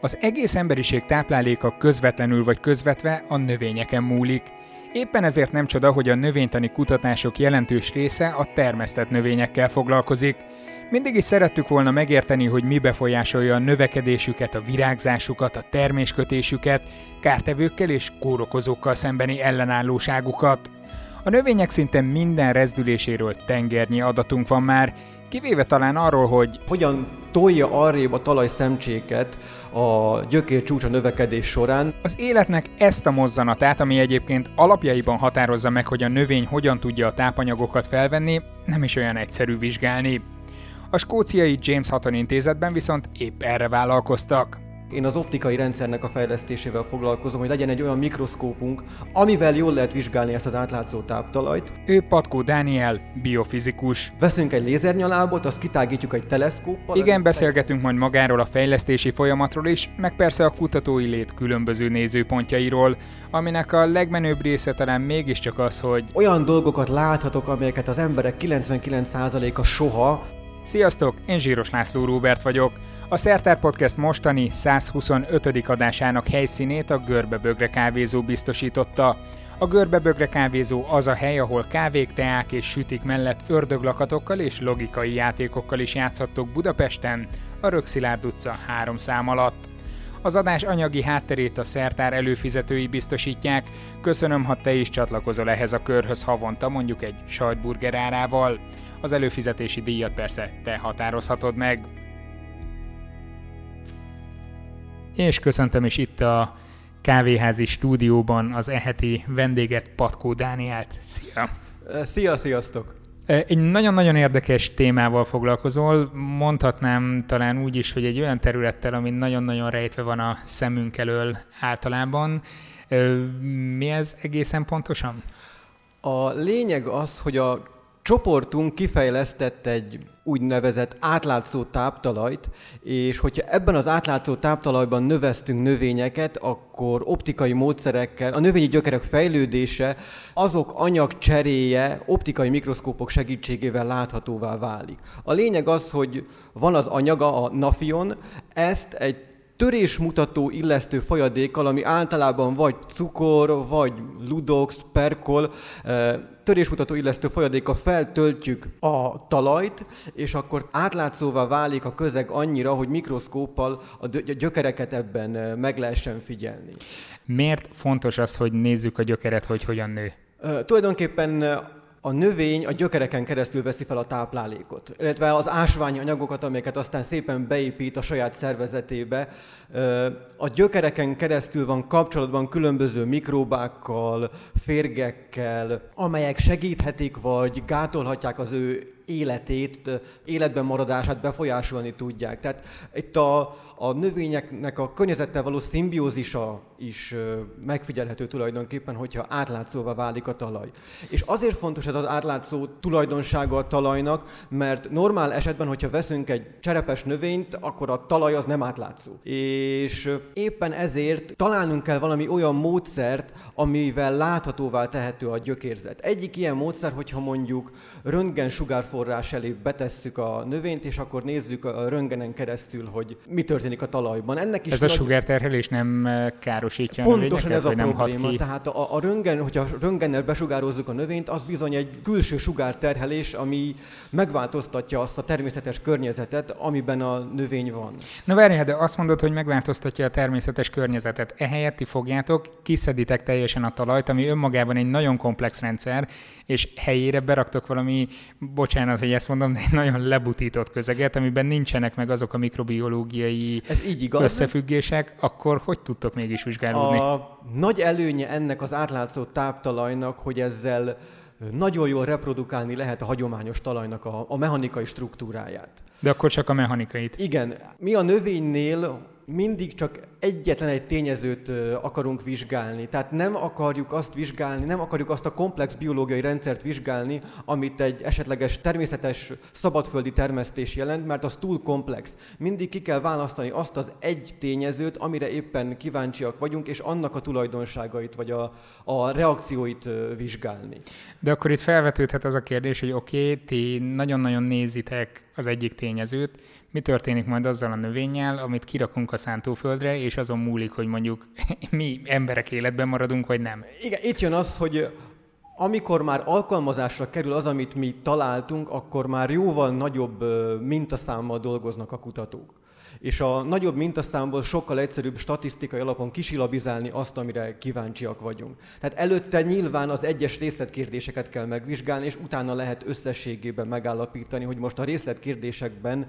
Az egész emberiség tápláléka közvetlenül vagy közvetve a növényeken múlik. Éppen ezért nem csoda, hogy a növénytani kutatások jelentős része a termesztett növényekkel foglalkozik. Mindig is szerettük volna megérteni, hogy mi befolyásolja a növekedésüket, a virágzásukat, a terméskötésüket, kártevőkkel és kórokozókkal szembeni ellenállóságukat. A növények szinte minden rezdüléséről tengernyi adatunk van már, kivéve talán arról, hogy hogyan tolja arrébb a talaj szemcséket a gyökér csúcsa növekedés során. Az életnek ezt a mozzanatát, ami egyébként alapjaiban határozza meg, hogy a növény hogyan tudja a tápanyagokat felvenni, nem is olyan egyszerű vizsgálni. A skóciai James Hutton intézetben viszont épp erre vállalkoztak. Én az optikai rendszernek a fejlesztésével foglalkozom, hogy legyen egy olyan mikroszkópunk, amivel jól lehet vizsgálni ezt az átlátszó táptalajt. Ő Patkó Dániel, biofizikus. Veszünk egy lézernyalábot, azt kitágítjuk egy teleszkóppal. Igen, beszélgetünk majd magáról a fejlesztési folyamatról is, meg persze a kutatói lét különböző nézőpontjairól, aminek a legmenőbb része talán mégiscsak az, hogy olyan dolgokat láthatok, amelyeket az emberek 99%-a soha Sziasztok, én Zsíros László Róbert vagyok. A Szertár Podcast mostani 125. adásának helyszínét a Görbebögre kávézó biztosította. A Görbebögre kávézó az a hely, ahol kávék, teák és sütik mellett ördöglakatokkal és logikai játékokkal is játszhattok Budapesten, a Rökszilárd utca három szám alatt. Az adás anyagi hátterét a szertár előfizetői biztosítják. Köszönöm, ha te is csatlakozol ehhez a körhöz havonta, mondjuk egy sajtburger árával. Az előfizetési díjat persze te határozhatod meg. És köszöntöm is itt a kávéházi stúdióban az eheti vendéget, Patkó Dánielt. Szia! Szia, sziasztok! Egy nagyon-nagyon érdekes témával foglalkozol, mondhatnám talán úgy is, hogy egy olyan területtel, ami nagyon-nagyon rejtve van a szemünk elől általában. Mi ez egészen pontosan? A lényeg az, hogy a csoportunk kifejlesztett egy úgynevezett átlátszó táptalajt, és hogyha ebben az átlátszó táptalajban növesztünk növényeket, akkor optikai módszerekkel a növényi gyökerek fejlődése, azok anyag cseréje optikai mikroszkópok segítségével láthatóvá válik. A lényeg az, hogy van az anyaga, a nafion, ezt egy törésmutató illesztő folyadékkal, ami általában vagy cukor, vagy ludox, perkol, eh, törésmutató illesztő folyadékkal feltöltjük a talajt, és akkor átlátszóvá válik a közeg annyira, hogy mikroszkóppal a gyökereket ebben eh, meg lehessen figyelni. Miért fontos az, hogy nézzük a gyökeret, hogy hogyan nő? Uh, tulajdonképpen a növény a gyökereken keresztül veszi fel a táplálékot, illetve az ásványi anyagokat, amelyeket aztán szépen beépít a saját szervezetébe. A gyökereken keresztül van kapcsolatban különböző mikróbákkal, férgekkel, amelyek segíthetik vagy gátolhatják az ő életét, életben maradását befolyásolni tudják. Tehát itt a, a növényeknek a környezettel való szimbiózisa is megfigyelhető tulajdonképpen, hogyha átlátszóvá válik a talaj. És azért fontos ez az átlátszó tulajdonsága a talajnak, mert normál esetben, hogyha veszünk egy cserepes növényt, akkor a talaj az nem átlátszó. És éppen ezért találnunk kell valami olyan módszert, amivel láthatóvá tehető a gyökérzet. Egyik ilyen módszer, hogyha mondjuk röntgen sugárforrás elé betesszük a növényt, és akkor nézzük a röntgenen keresztül, hogy mi történik a talajban. Ennek is ez nagy... a sugárterhelés nem káros károsítja a Pontosan ez a nem probléma. Ki. Tehát a, a röngen, hogyha röngennel besugározzuk a növényt, az bizony egy külső sugárterhelés, ami megváltoztatja azt a természetes környezetet, amiben a növény van. Na várjál, de azt mondod, hogy megváltoztatja a természetes környezetet. Ehelyett ti fogjátok, kiszeditek teljesen a talajt, ami önmagában egy nagyon komplex rendszer, és helyére beraktok valami, bocsánat, hogy ezt mondom, de egy nagyon lebutított közeget, amiben nincsenek meg azok a mikrobiológiai Ez így igaz. összefüggések, akkor hogy tudtok mégis vizsgálódni? A nagy előnye ennek az átlátszó táptalajnak, hogy ezzel nagyon jól reprodukálni lehet a hagyományos talajnak a, a mechanikai struktúráját. De akkor csak a mechanikait. Igen. Mi a növénynél mindig csak egyetlen egy tényezőt akarunk vizsgálni. Tehát nem akarjuk azt vizsgálni, nem akarjuk azt a komplex biológiai rendszert vizsgálni, amit egy esetleges természetes szabadföldi termesztés jelent, mert az túl komplex. Mindig ki kell választani azt az egy tényezőt, amire éppen kíváncsiak vagyunk, és annak a tulajdonságait vagy a, a reakcióit vizsgálni. De akkor itt felvetődhet az a kérdés, hogy oké, okay, ti nagyon-nagyon nézitek az egyik tényezőt, mi történik majd azzal a növényel, amit kirakunk a szántóföldre, és azon múlik, hogy mondjuk mi emberek életben maradunk, vagy nem. Igen, itt jön az, hogy amikor már alkalmazásra kerül az, amit mi találtunk, akkor már jóval nagyobb mintaszámmal dolgoznak a kutatók és a nagyobb mintaszámból sokkal egyszerűbb statisztikai alapon kisilabizálni azt, amire kíváncsiak vagyunk. Tehát előtte nyilván az egyes részletkérdéseket kell megvizsgálni, és utána lehet összességében megállapítani, hogy most a részletkérdésekben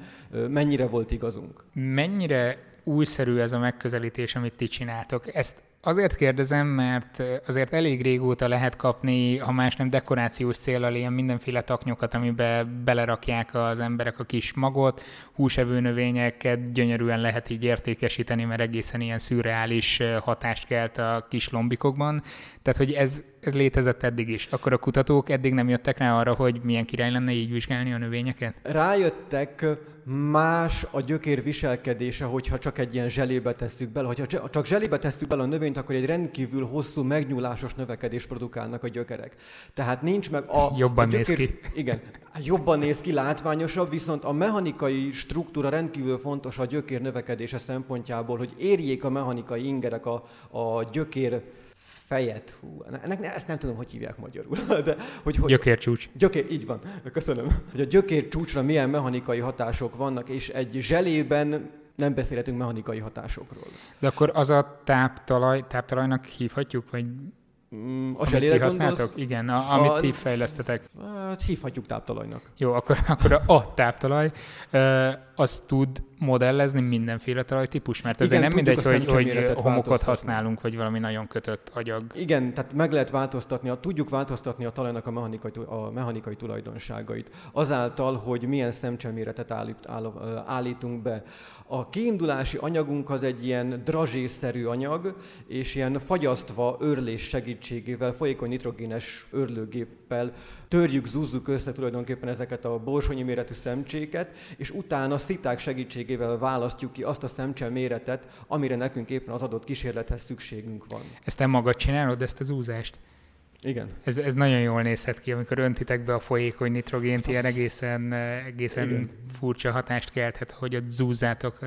mennyire volt igazunk. Mennyire újszerű ez a megközelítés, amit ti csináltok. Ezt Azért kérdezem, mert azért elég régóta lehet kapni, ha más nem dekorációs célral ilyen mindenféle taknyokat, amiben belerakják az emberek a kis magot, húsevő növényeket gyönyörűen lehet így értékesíteni, mert egészen ilyen szürreális hatást kelt a kis lombikokban. Tehát, hogy ez, ez létezett eddig is. Akkor a kutatók eddig nem jöttek rá arra, hogy milyen király lenne így vizsgálni a növényeket? Rájöttek, más a gyökér viselkedése, hogyha csak egy ilyen zselébe tesszük bele. Hogyha csak zselébe tesszük bele a növényt, akkor egy rendkívül hosszú, megnyúlásos növekedés produkálnak a gyökerek. Tehát nincs meg a... Jobban a gyökér, néz ki. Igen, jobban néz ki, látványosabb, viszont a mechanikai struktúra rendkívül fontos a gyökér növekedése szempontjából, hogy érjék a mechanikai ingerek a, a gyökér fejet, hú, ennek, ezt nem tudom, hogy hívják magyarul. De, hogy, hogy, gyökércsúcs. Gyökér, így van, köszönöm. Hogy a gyökércsúcsra milyen mechanikai hatások vannak, és egy zselében nem beszélhetünk mechanikai hatásokról. De akkor az a táptalaj, táptalajnak hívhatjuk, vagy Mm, a zselére használtok? Igen, a, amit a, ti fejlesztetek. Hát hívhatjuk táptalajnak. Jó, akkor, akkor a, a táptalaj az tud modellezni mindenféle talajtípus, mert Igen, nem mindegy, hogy, hogy homokot használunk, vagy valami nagyon kötött agyag. Igen, tehát meg lehet változtatni, tudjuk változtatni a talajnak a mechanikai, a mechanikai tulajdonságait, azáltal, hogy milyen szemcseméretet állít, áll, állítunk be. A kiindulási anyagunk az egy ilyen drazsészerű anyag, és ilyen fagyasztva őrlés segítségével, folyékony nitrogénes őrlőgéppel törjük, zúzzuk össze tulajdonképpen ezeket a borsonyi méretű szemcséket, és utána sziták segítségével választjuk ki azt a szemcse méretet, amire nekünk éppen az adott kísérlethez szükségünk van. Ezt nem magad csinálod, ezt az úzást? Igen. Ez, ez nagyon jól nézhet ki, amikor öntitek be a folyékony nitrogént, az... ilyen egészen, egészen Igen. furcsa hatást kelthet, hogy ott zúzzátok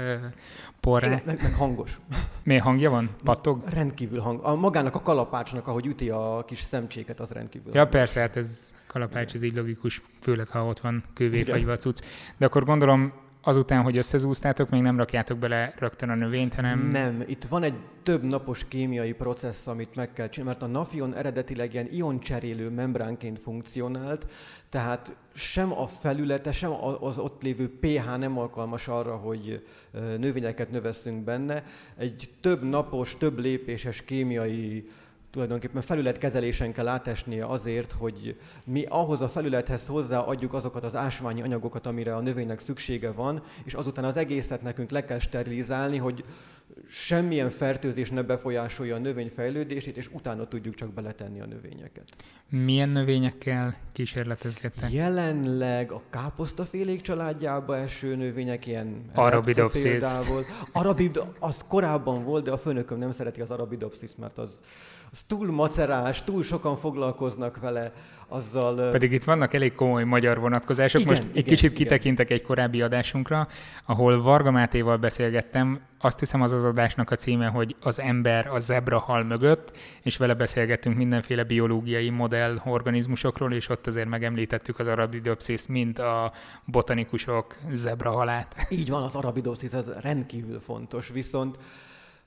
porrá. Igen, meg, meg hangos. Milyen hangja van? Pattog? Rendkívül hang. A, magának a kalapácsnak, ahogy üti a kis szemcséket, az rendkívül Ja, hangos. persze, hát ez kalapács, ez így logikus, főleg ha ott van kővéfagyva a cucc. De akkor gondolom azután, hogy összezúztátok, még nem rakjátok bele rögtön a növényt, hanem... Nem, itt van egy több napos kémiai processz, amit meg kell csinálni, mert a nafion eredetileg ilyen ioncserélő membránként funkcionált, tehát sem a felülete, sem az ott lévő pH nem alkalmas arra, hogy növényeket növesszünk benne. Egy több napos, több lépéses kémiai tulajdonképpen felületkezelésen kell átesnie azért, hogy mi ahhoz a felülethez hozzáadjuk azokat az ásványi anyagokat, amire a növénynek szüksége van, és azután az egészet nekünk le kell sterilizálni, hogy semmilyen fertőzés ne befolyásolja a növény fejlődését, és utána tudjuk csak beletenni a növényeket. Milyen növényekkel kísérletezgettek? Jelenleg a káposztafélék családjába eső növények, ilyen Arabidopsis. Arabid, az korábban volt, de a főnököm nem szereti az Arabidopsis, mert az, az túl macerás, túl sokan foglalkoznak vele, azzal... Pedig itt vannak elég komoly magyar vonatkozások. Igen, Most igen, egy kicsit igen. kitekintek egy korábbi adásunkra, ahol Varga Mátéval beszélgettem, azt hiszem az az adásnak a címe, hogy az ember a zebra hal mögött, és vele beszélgettünk mindenféle biológiai modell organizmusokról, és ott azért megemlítettük az arabidopsis, mint a botanikusok zebra halát. Így van, az arabidopsis, ez rendkívül fontos, viszont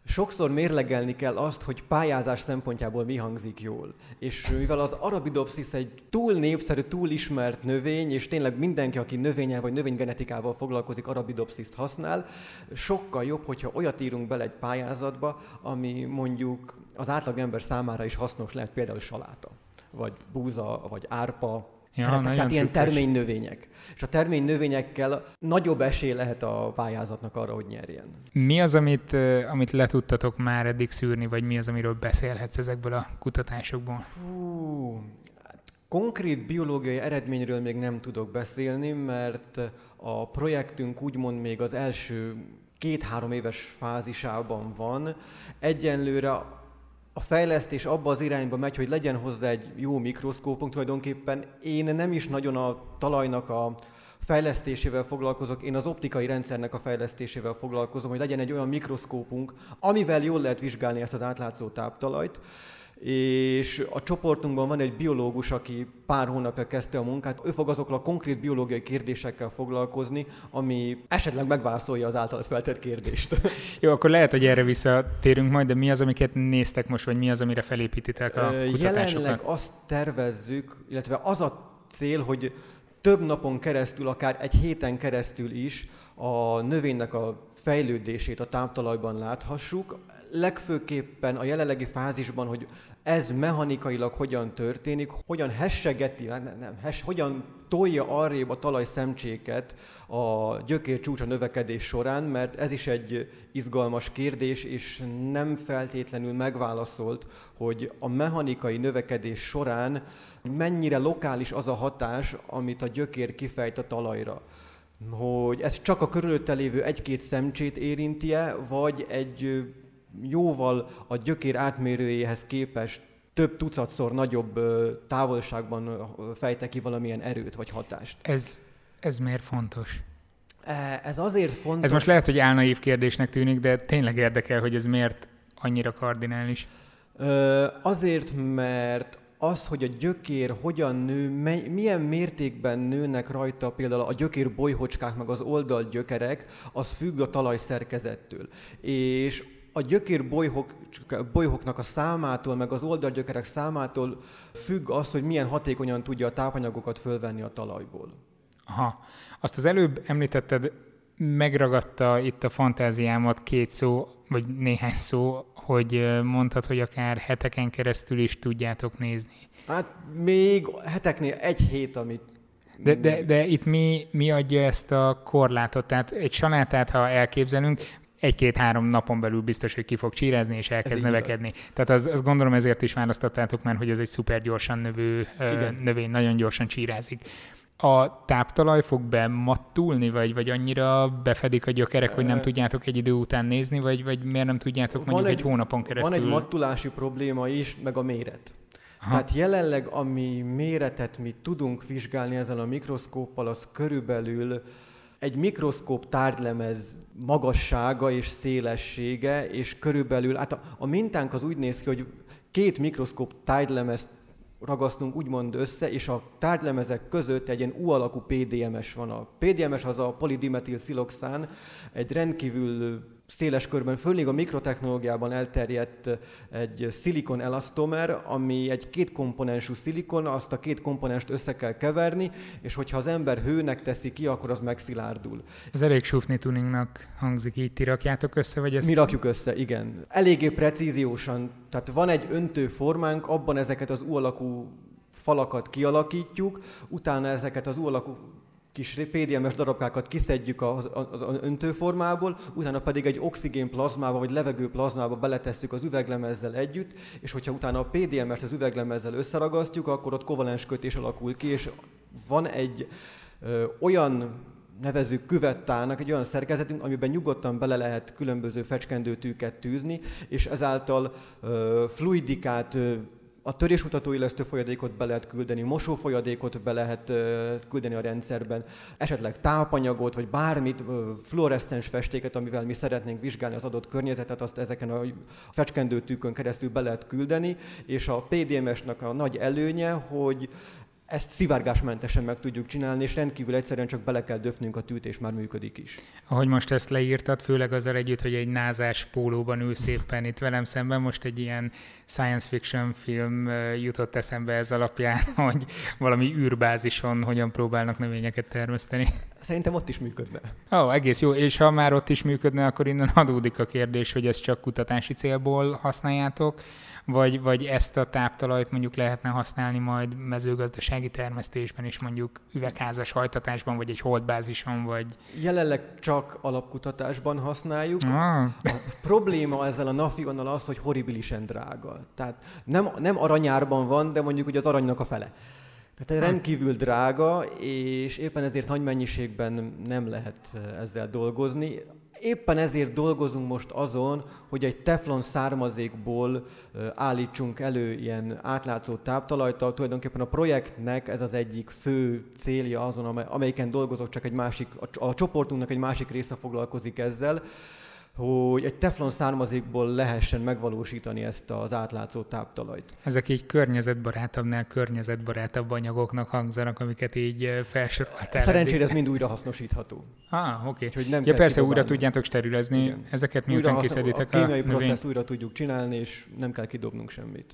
sokszor mérlegelni kell azt, hogy pályázás szempontjából mi hangzik jól. És mivel az Arabidopsis egy túl népszerű, túl ismert növény, és tényleg mindenki, aki növényel vagy növénygenetikával foglalkozik, Arabidopsis-t használ, sokkal jobb, hogyha olyat írunk bele egy pályázatba, ami mondjuk az átlagember számára is hasznos lehet, például saláta, vagy búza, vagy árpa, Ja, Eretek, tehát ilyen terménynövények. És a terménynövényekkel nagyobb esély lehet a pályázatnak arra, hogy nyerjen. Mi az, amit, amit le tudtatok már eddig szűrni, vagy mi az, amiről beszélhetsz ezekből a kutatásokból? Hú, hát konkrét biológiai eredményről még nem tudok beszélni, mert a projektünk úgymond még az első két-három éves fázisában van. Egyenlőre a fejlesztés abba az irányba megy, hogy legyen hozzá egy jó mikroszkópunk tulajdonképpen. Én nem is nagyon a talajnak a fejlesztésével foglalkozok, én az optikai rendszernek a fejlesztésével foglalkozom, hogy legyen egy olyan mikroszkópunk, amivel jól lehet vizsgálni ezt az átlátszó táptalajt és a csoportunkban van egy biológus, aki pár hónapja kezdte a munkát. Ő fog azokkal a konkrét biológiai kérdésekkel foglalkozni, ami esetleg megválaszolja az általad feltett kérdést. Jó, akkor lehet, hogy erre visszatérünk majd, de mi az, amiket néztek most, vagy mi az, amire felépítitek a kutatásokat? Jelenleg azt tervezzük, illetve az a cél, hogy több napon keresztül, akár egy héten keresztül is a növénynek a fejlődését a táptalajban láthassuk. Legfőképpen a jelenlegi fázisban, hogy ez mechanikailag hogyan történik, hogyan hessegeti, nem, nem, hes, hogyan tolja arrébb a talaj szemcséket a gyökér csúcsa növekedés során, mert ez is egy izgalmas kérdés, és nem feltétlenül megválaszolt, hogy a mechanikai növekedés során mennyire lokális az a hatás, amit a gyökér kifejt a talajra hogy ez csak a körülötte lévő egy-két szemcsét érinti-e, vagy egy jóval a gyökér átmérőjéhez képest több tucatszor nagyobb távolságban fejte ki valamilyen erőt vagy hatást. Ez, ez miért fontos? E, ez azért fontos... Ez most lehet, hogy álnaív kérdésnek tűnik, de tényleg érdekel, hogy ez miért annyira kardinális. Azért, mert az, hogy a gyökér hogyan nő, milyen mértékben nőnek rajta például a gyökér bolyhocskák, meg az oldalgyökerek, az függ a talaj szerkezettől. És a gyökér bolyhok, bolyhoknak a számától, meg az oldalgyökerek számától függ az, hogy milyen hatékonyan tudja a tápanyagokat fölvenni a talajból. Aha. Azt az előbb említetted, megragadta itt a fantáziámat két szó, vagy néhány szó, hogy mondtad, hogy akár heteken keresztül is tudjátok nézni. Hát még heteknél egy hét, amit de, de, de itt mi, mi adja ezt a korlátot? Tehát egy salátát, ha elképzelünk, egy-két-három napon belül biztos, hogy ki fog csírezni és elkezd ez növekedni. Igaz. Tehát az, azt gondolom ezért is választottátok, mert hogy ez egy szuper gyorsan növő Igen. növény, nagyon gyorsan csírázik a táptalaj fog bemattulni, vagy, vagy annyira befedik a gyökerek, hogy nem tudjátok egy idő után nézni, vagy, vagy miért nem tudjátok mondjuk egy, egy hónapon keresztül? Van egy mattulási probléma is, meg a méret. Aha. Tehát jelenleg, ami méretet mi tudunk vizsgálni ezzel a mikroszkóppal, az körülbelül egy mikroszkóp tárgylemez magassága és szélessége, és körülbelül, hát a, a mintánk az úgy néz ki, hogy két mikroszkóp tárgylemezt ragasztunk úgymond össze, és a tárgylemezek között egy ilyen U-alakú PDMS van. A PDMS az a polidimetil sziloxán, egy rendkívül széles körben, főleg a mikrotechnológiában elterjedt egy szilikon elasztomer, ami egy kétkomponensú szilikon, azt a két komponenst össze kell keverni, és hogyha az ember hőnek teszi ki, akkor az megszilárdul. Ez elég sufni tuningnak hangzik, így ti rakjátok össze, vagy ezt... Mi rakjuk össze, igen. Eléggé precíziósan, tehát van egy öntő formánk, abban ezeket az U alakú falakat kialakítjuk, utána ezeket az U alakú kis PDMS darabkákat kiszedjük az, az, az öntőformából, utána pedig egy oxigén plazmába vagy levegő plazmába beletesszük az üveglemezzel együtt, és hogyha utána a PDMS-t az üveglemezzel összeragasztjuk, akkor ott kovalens kötés alakul ki, és van egy ö, olyan nevezük küvettának egy olyan szerkezetünk, amiben nyugodtan bele lehet különböző fecskendőtűket tűzni, és ezáltal ö, fluidikát, ö, a törésmutató illesztő folyadékot be lehet küldeni, mosófolyadékot be lehet küldeni a rendszerben, esetleg tápanyagot, vagy bármit, fluoreszcens festéket, amivel mi szeretnénk vizsgálni az adott környezetet, azt ezeken a fecskendőtűkön keresztül be lehet küldeni, és a PDMS-nak a nagy előnye, hogy ezt szivárgásmentesen meg tudjuk csinálni, és rendkívül egyszerűen csak bele kell döfnünk a tűt, és már működik is. Ahogy most ezt leírtad, főleg azzal együtt, hogy egy názás pólóban ül szépen itt velem szemben, most egy ilyen science fiction film jutott eszembe ez alapján, hogy valami űrbázison hogyan próbálnak növényeket termeszteni. Szerintem ott is működne. Ó, oh, egész jó. És ha már ott is működne, akkor innen adódik a kérdés, hogy ezt csak kutatási célból használjátok, vagy, vagy ezt a táptalajt mondjuk lehetne használni majd mezőgazdasági termesztésben is, mondjuk üvegházas hajtatásban, vagy egy holdbázison, vagy... Jelenleg csak alapkutatásban használjuk. Ah. A probléma ezzel a nafionnal az, hogy horribilisen drága. Tehát nem, nem aranyárban van, de mondjuk ugye az aranynak a fele. Tehát rendkívül drága, és éppen ezért nagy mennyiségben nem lehet eh, ezzel dolgozni. Éppen ezért dolgozunk most azon, hogy egy teflon származékból állítsunk elő ilyen átlátszó táptalajt. Tulajdonképpen a projektnek ez az egyik fő célja azon, amelyiken dolgozok, csak egy másik, a csoportunknak egy másik része foglalkozik ezzel hogy egy teflon származékból lehessen megvalósítani ezt az átlátszó táptalajt. Ezek így környezetbarátabbnál környezetbarátabb anyagoknak hangzanak, amiket így felsoroltál. Szerencsére ez mind újra hasznosítható. Ah, oké. Okay. nem ja, persze újra tudjátok sterilizni, Igen. ezeket miután kiszeditek a, a kémiai a processzt újra tudjuk csinálni, és nem kell kidobnunk semmit.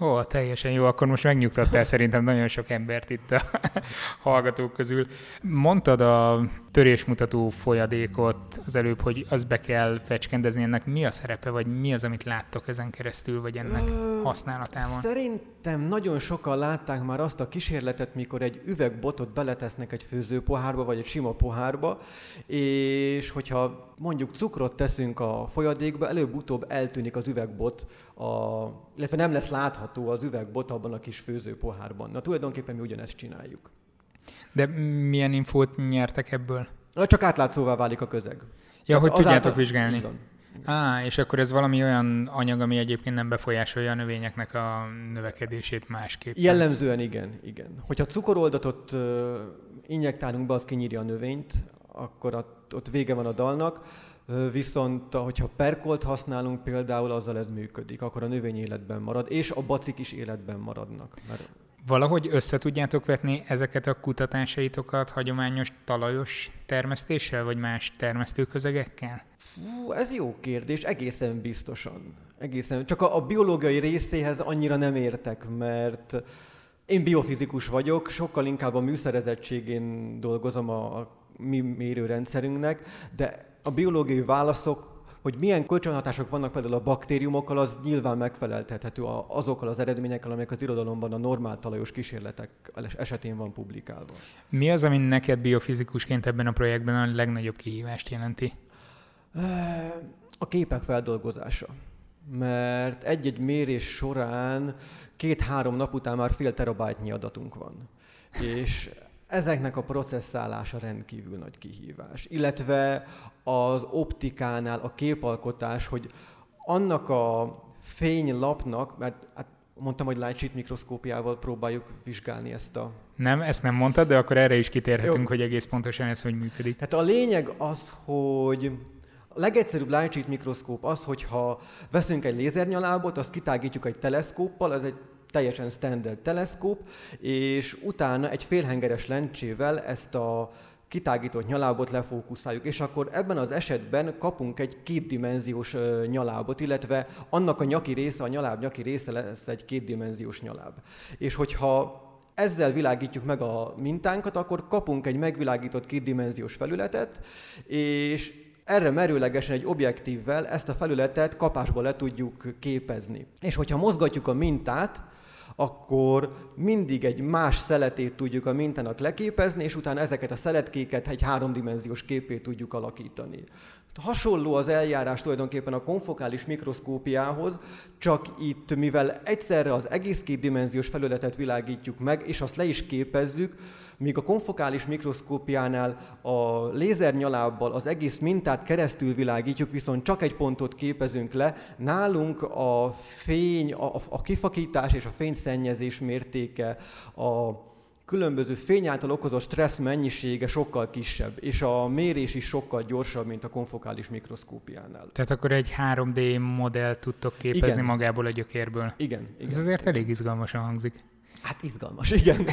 Ó, teljesen jó, akkor most megnyugtattál szerintem nagyon sok embert itt a hallgatók közül. Mondtad a törésmutató folyadékot az előbb, hogy az be kell fecskendezni, ennek mi a szerepe, vagy mi az, amit láttok ezen keresztül, vagy ennek Ö, használatában? Szerintem nagyon sokan látták már azt a kísérletet, mikor egy üvegbotot beletesznek egy főzőpohárba, vagy egy sima pohárba, és hogyha mondjuk cukrot teszünk a folyadékba, előbb-utóbb eltűnik az üvegbot, a, illetve nem lesz látható az üvegbot abban a kis főzőpohárban. Na tulajdonképpen mi ugyanezt csináljuk. De milyen infót nyertek ebből? Csak átlátszóvá válik a közeg. Ja, Tehát hogy tudjátok által... vizsgálni. Igen. Á, és akkor ez valami olyan anyag, ami egyébként nem befolyásolja a növényeknek a növekedését másképp. Jellemzően igen, igen. Hogyha cukoroldatot injektálunk be, az kinyírja a növényt, akkor ott, ott vége van a dalnak. Viszont, hogyha perkolt használunk például, azzal ez működik, akkor a növény életben marad, és a bacik is életben maradnak. Mert Valahogy össze tudjátok vetni ezeket a kutatásaitokat hagyományos talajos termesztéssel, vagy más termesztőközegekkel? Fú, ez jó kérdés, egészen biztosan. Egészen. Csak a, a biológiai részéhez annyira nem értek, mert én biofizikus vagyok, sokkal inkább a műszerezettségén dolgozom a, a mi mérőrendszerünknek, de a biológiai válaszok hogy milyen kölcsönhatások vannak például a baktériumokkal, az nyilván megfeleltethető azokkal az eredményekkel, amelyek az irodalomban a normál talajos kísérletek esetén van publikálva. Mi az, ami neked biofizikusként ebben a projektben a legnagyobb kihívást jelenti? A képek feldolgozása. Mert egy-egy mérés során két-három nap után már fél terabájtnyi adatunk van. És ezeknek a processzálása rendkívül nagy kihívás. Illetve az optikánál a képalkotás, hogy annak a fénylapnak, mert hát mondtam, hogy light sheet mikroszkópiával próbáljuk vizsgálni ezt a... Nem, ezt nem mondtad, de akkor erre is kitérhetünk, Jó. hogy egész pontosan ez hogy működik. Tehát a lényeg az, hogy a legegyszerűbb light sheet mikroszkóp az, hogyha veszünk egy lézernyalábot, azt kitágítjuk egy teleszkóppal, ez egy teljesen standard teleszkóp, és utána egy félhengeres lencsével ezt a kitágított nyalábot lefókuszáljuk, és akkor ebben az esetben kapunk egy kétdimenziós nyalábot, illetve annak a nyaki része, a nyaláb nyaki része lesz egy kétdimenziós nyaláb. És hogyha ezzel világítjuk meg a mintánkat, akkor kapunk egy megvilágított kétdimenziós felületet, és erre merőlegesen egy objektívvel ezt a felületet kapásba le tudjuk képezni. És hogyha mozgatjuk a mintát, akkor mindig egy más szeletét tudjuk a mintának leképezni, és utána ezeket a szeletkéket egy háromdimenziós képé tudjuk alakítani. Hasonló az eljárás tulajdonképpen a konfokális mikroszkópiához, csak itt, mivel egyszerre az egész kétdimenziós felületet világítjuk meg, és azt le is képezzük, míg a konfokális mikroszkópiánál a lézernyalábbal az egész mintát keresztül világítjuk, viszont csak egy pontot képezünk le, nálunk a fény, a, a kifakítás és a fényszennyezés mértéke, a különböző fény által okozott stressz mennyisége sokkal kisebb, és a mérés is sokkal gyorsabb, mint a konfokális mikroszkópiánál. Tehát akkor egy 3D modell tudtok képezni igen. magából a gyökérből. Igen. igen Ez azért igen. elég izgalmasan hangzik. Hát izgalmas, igen.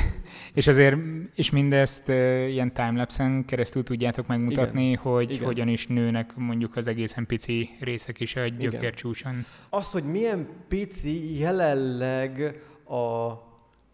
és azért, és mindezt uh, ilyen timelapse-en keresztül tudjátok megmutatni, igen. hogy igen. hogyan is nőnek mondjuk az egészen pici részek is a gyökércsúcson. Az, hogy milyen pici jelenleg a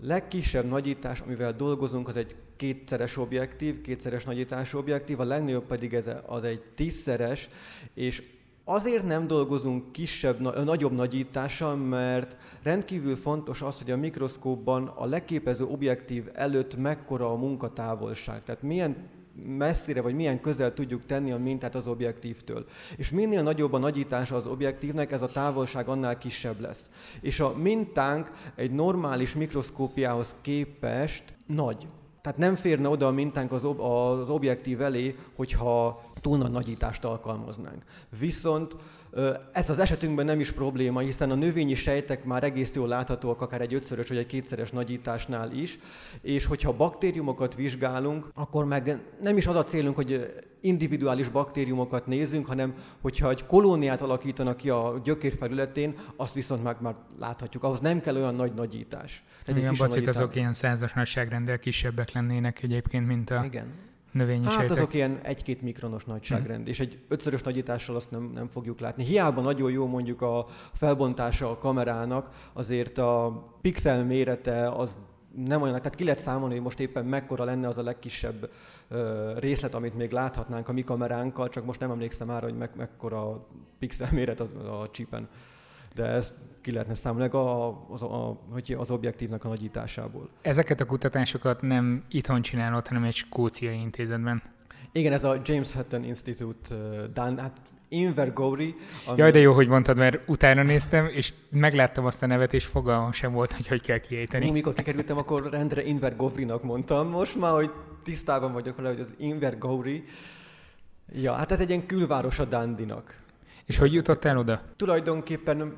legkisebb nagyítás, amivel dolgozunk, az egy kétszeres objektív, kétszeres nagyítású objektív, a legnagyobb pedig ez az egy tízszeres, és Azért nem dolgozunk kisebb, nagyobb nagyítással, mert rendkívül fontos az, hogy a mikroszkópban a leképező objektív előtt mekkora a munkatávolság. Tehát milyen messzire vagy milyen közel tudjuk tenni a mintát az objektívtől. És minél nagyobb a nagyítása az objektívnek, ez a távolság annál kisebb lesz. És a mintánk egy normális mikroszkópiához képest nagy. Tehát nem férne oda a mintánk az, ob- az objektív elé, hogyha túl nagy nagyítást alkalmaznánk. Viszont ez az esetünkben nem is probléma, hiszen a növényi sejtek már egész jól láthatóak, akár egy ötszörös vagy egy kétszeres nagyításnál is, és hogyha baktériumokat vizsgálunk, akkor meg nem is az a célunk, hogy individuális baktériumokat nézünk, hanem hogyha egy kolóniát alakítanak ki a gyökér felületén, azt viszont már, már láthatjuk. Ahhoz nem kell olyan nagy nagyítás. Tehát Igen, bacik azok ilyen százas nagyságrendel kisebbek lennének egyébként, mint a... Igen növényi hát sejtek. azok ilyen egy-két mikronos nagyságrend, hmm. és egy ötszörös nagyítással azt nem, nem fogjuk látni. Hiába nagyon jó mondjuk a felbontása a kamerának, azért a pixel mérete az nem olyan, tehát ki lehet számolni, hogy most éppen mekkora lenne az a legkisebb ö, részlet, amit még láthatnánk a mi kameránkkal, csak most nem emlékszem már, hogy me, mekkora pixel méret a, a csípen. De ez ki lehetne számolni a, az, a, hogy az objektívnak a nagyításából. Ezeket a kutatásokat nem itthon csinálod, hanem egy skóciai intézetben. Igen, ez a James Hutton Institute, Dan, hát Invergowry. Ami... Jaj, de jó, hogy mondtad, mert utána néztem, és megláttam azt a nevet, és fogalmam sem volt, hogy hogy kell kiejteni. Mikor kikerültem, akkor rendre Invergowry-nak mondtam. Most már, hogy tisztában vagyok vele, hogy az Invergowry. Ja, hát ez egy ilyen külváros a Dandinak. És hogy jutottál oda? Tulajdonképpen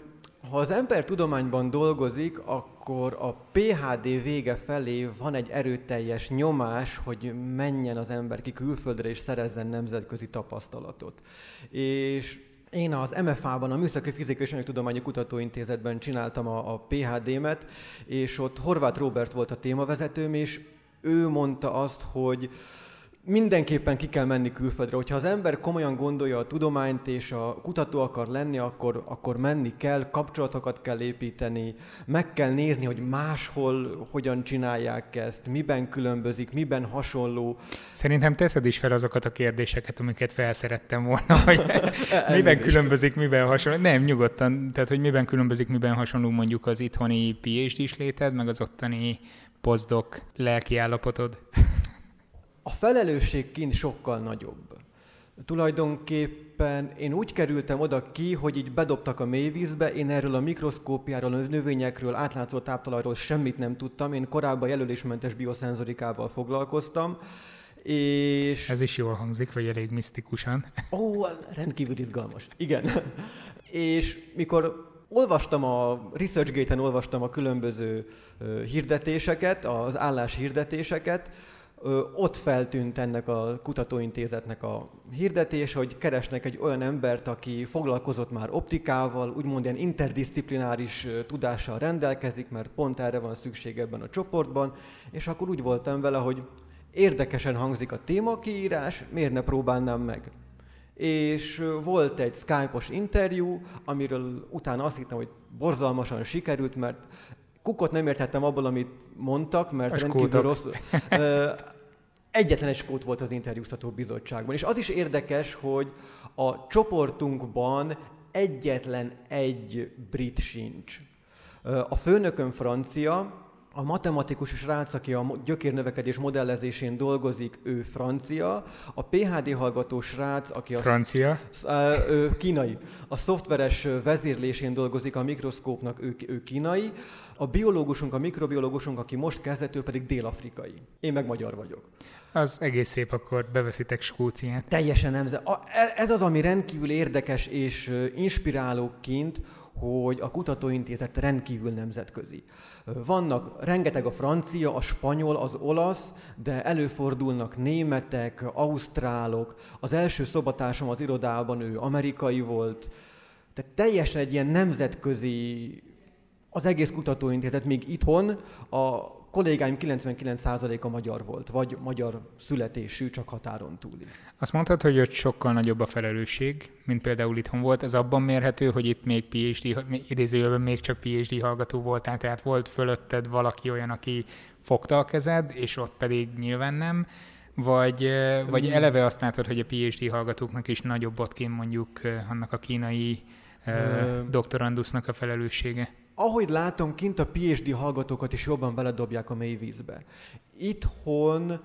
ha az ember tudományban dolgozik, akkor a PHD vége felé van egy erőteljes nyomás, hogy menjen az ember ki külföldre és szerezzen nemzetközi tapasztalatot. És én az MFA-ban, a Műszaki Fizikai és Anyagtudományi Kutatóintézetben csináltam a, a PHD-met, és ott Horváth Robert volt a témavezetőm, és ő mondta azt, hogy mindenképpen ki kell menni külföldre. Hogyha az ember komolyan gondolja a tudományt és a kutató akar lenni, akkor, akkor menni kell, kapcsolatokat kell építeni, meg kell nézni, hogy máshol hogyan csinálják ezt, miben különbözik, miben hasonló. Szerintem teszed is fel azokat a kérdéseket, amiket felszerettem volna, hogy miben különbözik, miben hasonló. Nem, nyugodtan, tehát hogy miben különbözik, miben hasonló mondjuk az itthoni PhD-s léted, meg az ottani postdoc lelki állapotod. A felelősség kint sokkal nagyobb. Tulajdonképpen én úgy kerültem oda ki, hogy így bedobtak a mélyvízbe, én erről a mikroszkópiáról, a növényekről, átlátszó táptalajról semmit nem tudtam, én korábban jelölésmentes bioszenzorikával foglalkoztam, és... Ez is jól hangzik, vagy elég misztikusan. Ó, rendkívül izgalmas. Igen. és mikor olvastam a ResearchGate-en olvastam a különböző hirdetéseket, az állás hirdetéseket, ott feltűnt ennek a kutatóintézetnek a hirdetés, hogy keresnek egy olyan embert, aki foglalkozott már optikával, úgymond ilyen interdisziplináris tudással rendelkezik, mert pont erre van szükség ebben a csoportban, és akkor úgy voltam vele, hogy érdekesen hangzik a témakiírás, miért ne próbálnám meg? És volt egy Skype-os interjú, amiről utána azt hittem, hogy borzalmasan sikerült, mert kukot nem értettem abból, amit mondtak, mert a rendkívül skótok. rossz. Egyetlen egy skót volt az interjúztató bizottságban. És az is érdekes, hogy a csoportunkban egyetlen egy brit sincs. A főnökön francia, a matematikus srác, aki a gyökérnövekedés modellezésén dolgozik, ő francia. A PHD hallgató srác, aki a francia. ő kínai. A szoftveres vezérlésén dolgozik a mikroszkópnak, ő, ő kínai. A biológusunk, a mikrobiológusunk, aki most kezdett, ő pedig dél-afrikai. Én meg magyar vagyok. Az egész szép, akkor beveszitek Skóciát. Teljesen nem. E- ez az, ami rendkívül érdekes és inspiráló kint, hogy a kutatóintézet rendkívül nemzetközi. Vannak rengeteg a francia, a spanyol, az olasz, de előfordulnak németek, ausztrálok. Az első szobatársam az irodában, ő amerikai volt. Tehát teljesen egy ilyen nemzetközi az egész kutatóintézet még itthon a kollégáim 99%-a magyar volt, vagy magyar születésű, csak határon túli. Azt mondtad, hogy ott sokkal nagyobb a felelősség, mint például itthon volt. Ez abban mérhető, hogy itt még PhD, idézőjelben még csak PhD hallgató voltál, tehát volt fölötted valaki olyan, aki fogta a kezed, és ott pedig nyilván nem, vagy, vagy eleve azt látod, hogy a PhD hallgatóknak is nagyobb ott mondjuk annak a kínai doktorandusznak a felelőssége? Ahogy látom, kint a PhD hallgatókat is jobban beledobják a mély vízbe. Itthon,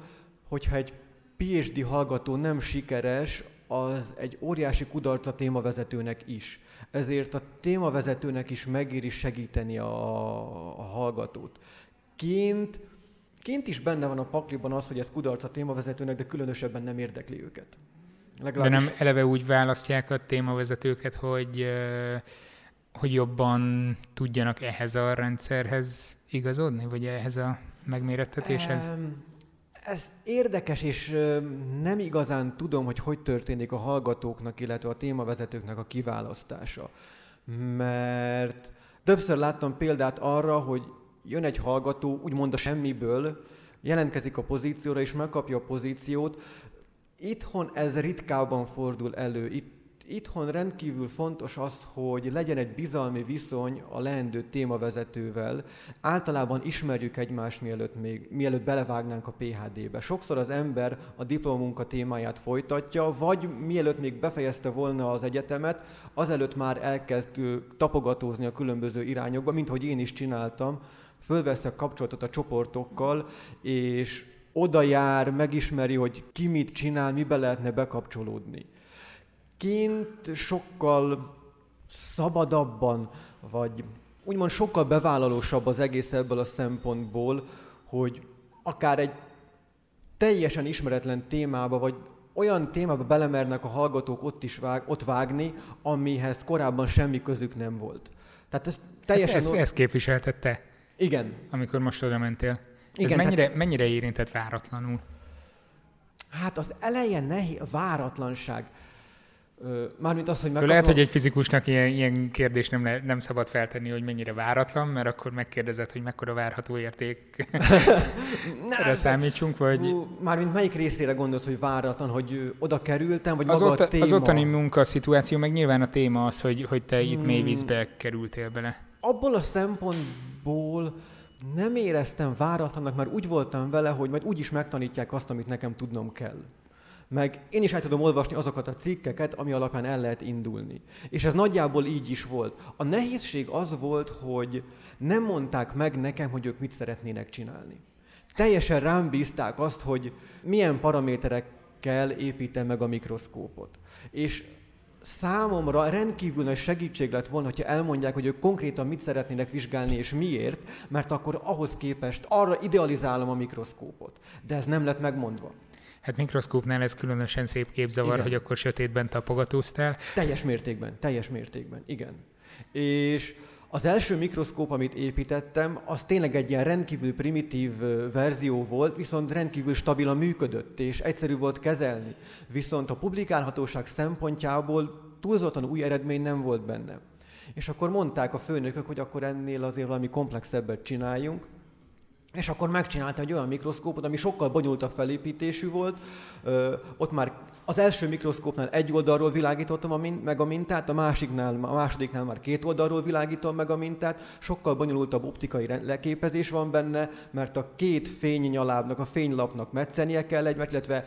hogyha egy PhD hallgató nem sikeres, az egy óriási kudarc a témavezetőnek is. Ezért a témavezetőnek is megéri segíteni a, a hallgatót. Kint, kint is benne van a pakliban az, hogy ez kudarc a témavezetőnek, de különösebben nem érdekli őket. Legalábbis... De nem eleve úgy választják a témavezetőket, hogy hogy jobban tudjanak ehhez a rendszerhez igazodni, vagy ehhez a megmérettetéshez? Ez érdekes, és nem igazán tudom, hogy hogy történik a hallgatóknak, illetve a témavezetőknek a kiválasztása. Mert többször láttam példát arra, hogy jön egy hallgató, úgymond a semmiből, jelentkezik a pozícióra, és megkapja a pozíciót. Itthon ez ritkábban fordul elő. Itt itthon rendkívül fontos az, hogy legyen egy bizalmi viszony a leendő témavezetővel. Általában ismerjük egymást, mielőtt, még, mielőtt belevágnánk a PHD-be. Sokszor az ember a diplomunka témáját folytatja, vagy mielőtt még befejezte volna az egyetemet, azelőtt már elkezd tapogatózni a különböző irányokba, mint hogy én is csináltam. Fölveszi a kapcsolatot a csoportokkal, és oda jár, megismeri, hogy ki mit csinál, mibe lehetne bekapcsolódni kint sokkal szabadabban, vagy úgymond sokkal bevállalósabb az egész ebből a szempontból, hogy akár egy teljesen ismeretlen témába, vagy olyan témába belemernek a hallgatók ott is vág, ott vágni, amihez korábban semmi közük nem volt. Tehát ez teljesen... Hát ezt, ezt képviseltette. Igen. Amikor most oda mentél. Igen, ez mennyire, tehát... mennyire érintett váratlanul? Hát az eleje nehéz, váratlanság. Mármint az, hogy megkapom... Lehet, hogy egy fizikusnak ilyen, ilyen kérdés nem, le, nem szabad feltenni, hogy mennyire váratlan, mert akkor megkérdezed, hogy mekkora várható érték erre számítsunk, vagy... Fú, mármint melyik részére gondolsz, hogy váratlan, hogy oda kerültem, vagy az maga ott, a téma? Az ottani munkaszituáció, meg nyilván a téma az, hogy, hogy te itt mély hmm. vízbe kerültél bele. Abból a szempontból nem éreztem váratlannak, mert úgy voltam vele, hogy majd úgy is megtanítják azt, amit nekem tudnom kell meg én is el tudom olvasni azokat a cikkeket, ami alapján el lehet indulni. És ez nagyjából így is volt. A nehézség az volt, hogy nem mondták meg nekem, hogy ők mit szeretnének csinálni. Teljesen rám bízták azt, hogy milyen paraméterekkel építem meg a mikroszkópot. És számomra rendkívül nagy segítség lett volna, hogyha elmondják, hogy ők konkrétan mit szeretnének vizsgálni és miért, mert akkor ahhoz képest arra idealizálom a mikroszkópot. De ez nem lett megmondva. Hát mikroszkópnál ez különösen szép képzavar, igen. hogy akkor sötétben tapogatóztál. Teljes mértékben, teljes mértékben, igen. És az első mikroszkóp, amit építettem, az tényleg egy ilyen rendkívül primitív verzió volt, viszont rendkívül stabilan működött, és egyszerű volt kezelni. Viszont a publikálhatóság szempontjából túlzottan új eredmény nem volt benne. És akkor mondták a főnökök, hogy akkor ennél azért valami komplexebbet csináljunk, és akkor megcsináltam egy olyan mikroszkópot, ami sokkal bonyolultabb felépítésű volt. Ö, ott már az első mikroszkópnál egy oldalról világítottam a min- meg a mintát, a másiknál, a másodiknál már két oldalról világítom meg a mintát. Sokkal bonyolultabb optikai leképezés van benne, mert a két fénynyalábnak, a fénylapnak metszenie kell egymást, illetve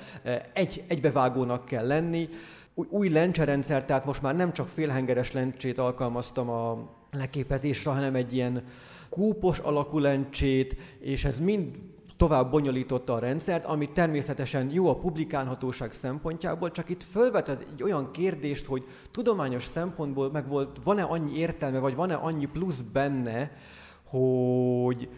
egy, egybevágónak kell lenni. Új, új lencserendszer, tehát most már nem csak félhengeres lencsét alkalmaztam a leképezésre, hanem egy ilyen kúpos alakú lencsét, és ez mind tovább bonyolította a rendszert, ami természetesen jó a publikálhatóság szempontjából, csak itt fölvet ez egy olyan kérdést, hogy tudományos szempontból meg volt, van-e annyi értelme, vagy van-e annyi plusz benne, hogy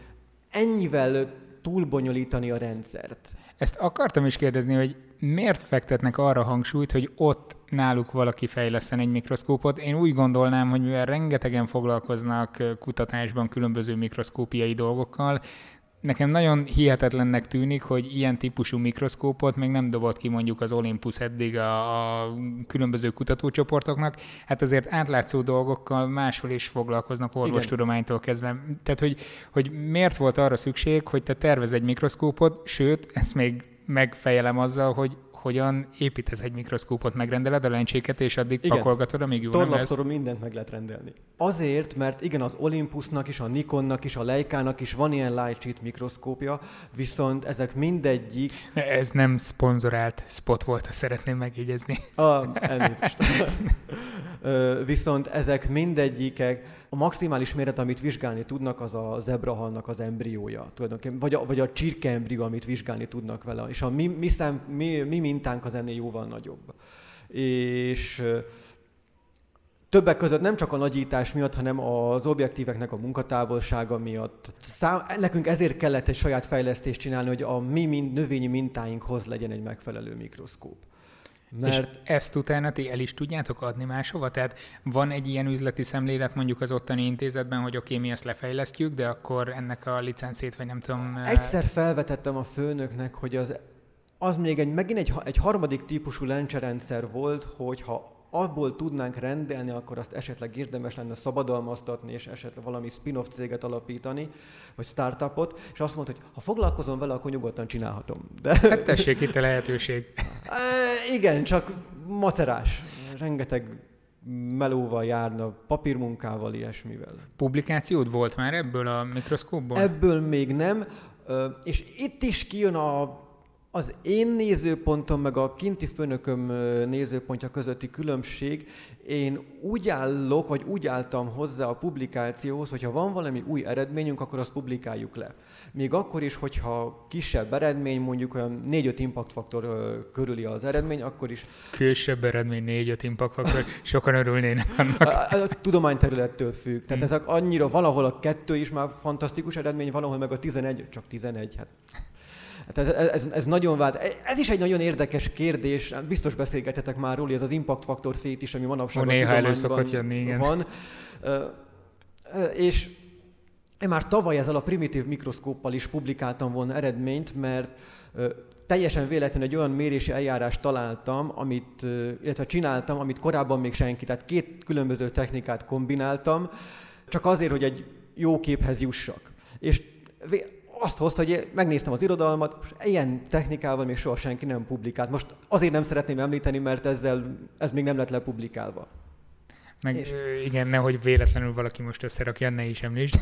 ennyivel túlbonyolítani a rendszert. Ezt akartam is kérdezni, hogy miért fektetnek arra hangsúlyt, hogy ott náluk valaki fejleszen egy mikroszkópot? Én úgy gondolnám, hogy mivel rengetegen foglalkoznak kutatásban különböző mikroszkópiai dolgokkal, nekem nagyon hihetetlennek tűnik, hogy ilyen típusú mikroszkópot még nem dobott ki mondjuk az Olympus eddig a, a különböző kutatócsoportoknak. Hát azért átlátszó dolgokkal máshol is foglalkoznak orvostudománytól kezdve. Tehát, hogy, hogy miért volt arra szükség, hogy te tervez egy mikroszkópot, sőt, ezt még megfejelem azzal, hogy hogyan építesz egy mikroszkópot, megrendeled a lencséket, és addig igen. pakolgatod, amíg jó nem lesz. mindent meg lehet rendelni. Azért, mert igen, az Olympusnak is, a Nikonnak is, a Leica-nak is van ilyen light sheet mikroszkópja, viszont ezek mindegyik... Ez nem szponzorált spot volt, azt szeretném megjegyezni. Ah, elnézést. viszont ezek mindegyikek, a maximális méret, amit vizsgálni tudnak, az a zebrahalnak az embriója, tulajdonképpen, vagy a, vagy a csirke embrió, amit vizsgálni tudnak vele. És a mi, mi, szem, mi, mi mintánk az ennél jóval nagyobb. És többek között nem csak a nagyítás miatt, hanem az objektíveknek a munkatávolsága miatt. Szám, nekünk ezért kellett egy saját fejlesztést csinálni, hogy a mi mind, növényi mintáinkhoz legyen egy megfelelő mikroszkóp. Mert... És ezt utána ti el is tudjátok adni máshova? Tehát van egy ilyen üzleti szemlélet mondjuk az ottani intézetben, hogy oké, okay, mi ezt lefejlesztjük, de akkor ennek a licencét, vagy nem tudom... Egyszer felvetettem a főnöknek, hogy az, az még egy, megint egy, egy harmadik típusú lencserendszer volt, hogy ha abból tudnánk rendelni, akkor azt esetleg érdemes lenne szabadalmaztatni, és esetleg valami spin-off céget alapítani, vagy startupot, és azt mondta, hogy ha foglalkozom vele, akkor nyugodtan csinálhatom. De... Hát tessék itt a lehetőség. E, igen, csak macerás. Rengeteg melóval járna, papírmunkával, ilyesmivel. Publikációd volt már ebből a mikroszkópból? Ebből még nem, és itt is kijön a az én nézőpontom meg a kinti főnököm nézőpontja közötti különbség, én úgy állok, vagy úgy álltam hozzá a publikációhoz, hogyha van valami új eredményünk, akkor azt publikáljuk le. Még akkor is, hogyha kisebb eredmény, mondjuk olyan 4-5 impact faktor körüli az eredmény, akkor is... Kisebb eredmény, 4-5 impact faktor, sokan örülnének annak. A, a tudományterülettől függ. Tehát hmm. ezek annyira, valahol a kettő is már fantasztikus eredmény, valahol meg a 11, csak 11, hát Hát ez, ez, ez nagyon vált. Ez is egy nagyon érdekes kérdés, biztos beszélgetetek már róla, ez az impact faktor fét is, ami manapság a néha elő szokott jönni, igen. van. És én már tavaly ezzel a primitív mikroszkóppal is publikáltam volna eredményt, mert teljesen véletlenül egy olyan mérési eljárást találtam, amit, illetve csináltam, amit korábban még senki, tehát két különböző technikát kombináltam, csak azért, hogy egy jó képhez jussak. És azt hozta, hogy megnéztem az irodalmat, és ilyen technikával még soha senki nem publikált. Most azért nem szeretném említeni, mert ezzel, ez még nem lett lepublikálva. Meg és... igen, nehogy véletlenül valaki most összerakja, ne is említsd.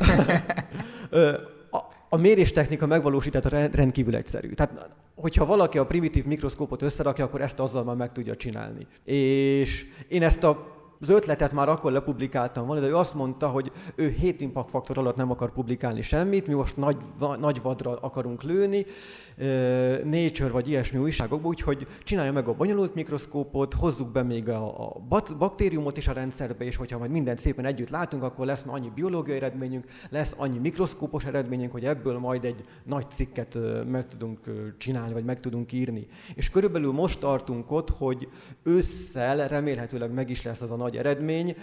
a, a méréstechnika megvalósítása rendkívül egyszerű. Tehát, hogyha valaki a primitív mikroszkópot összerakja, akkor ezt azzal már meg tudja csinálni. És én ezt a az ötletet már akkor lepublikáltam volna, de ő azt mondta, hogy ő 7 impact faktor alatt nem akar publikálni semmit, mi most nagy, nagy vadra akarunk lőni, Nature vagy ilyesmi újságokban, úgyhogy csinálja meg a bonyolult mikroszkópot, hozzuk be még a, a baktériumot is a rendszerbe, és hogyha majd mindent szépen együtt látunk, akkor lesz annyi biológiai eredményünk, lesz annyi mikroszkópos eredményünk, hogy ebből majd egy nagy cikket meg tudunk csinálni, vagy meg tudunk írni. És körülbelül most tartunk ott, hogy ősszel remélhetőleg meg is lesz az a nagy eredmény,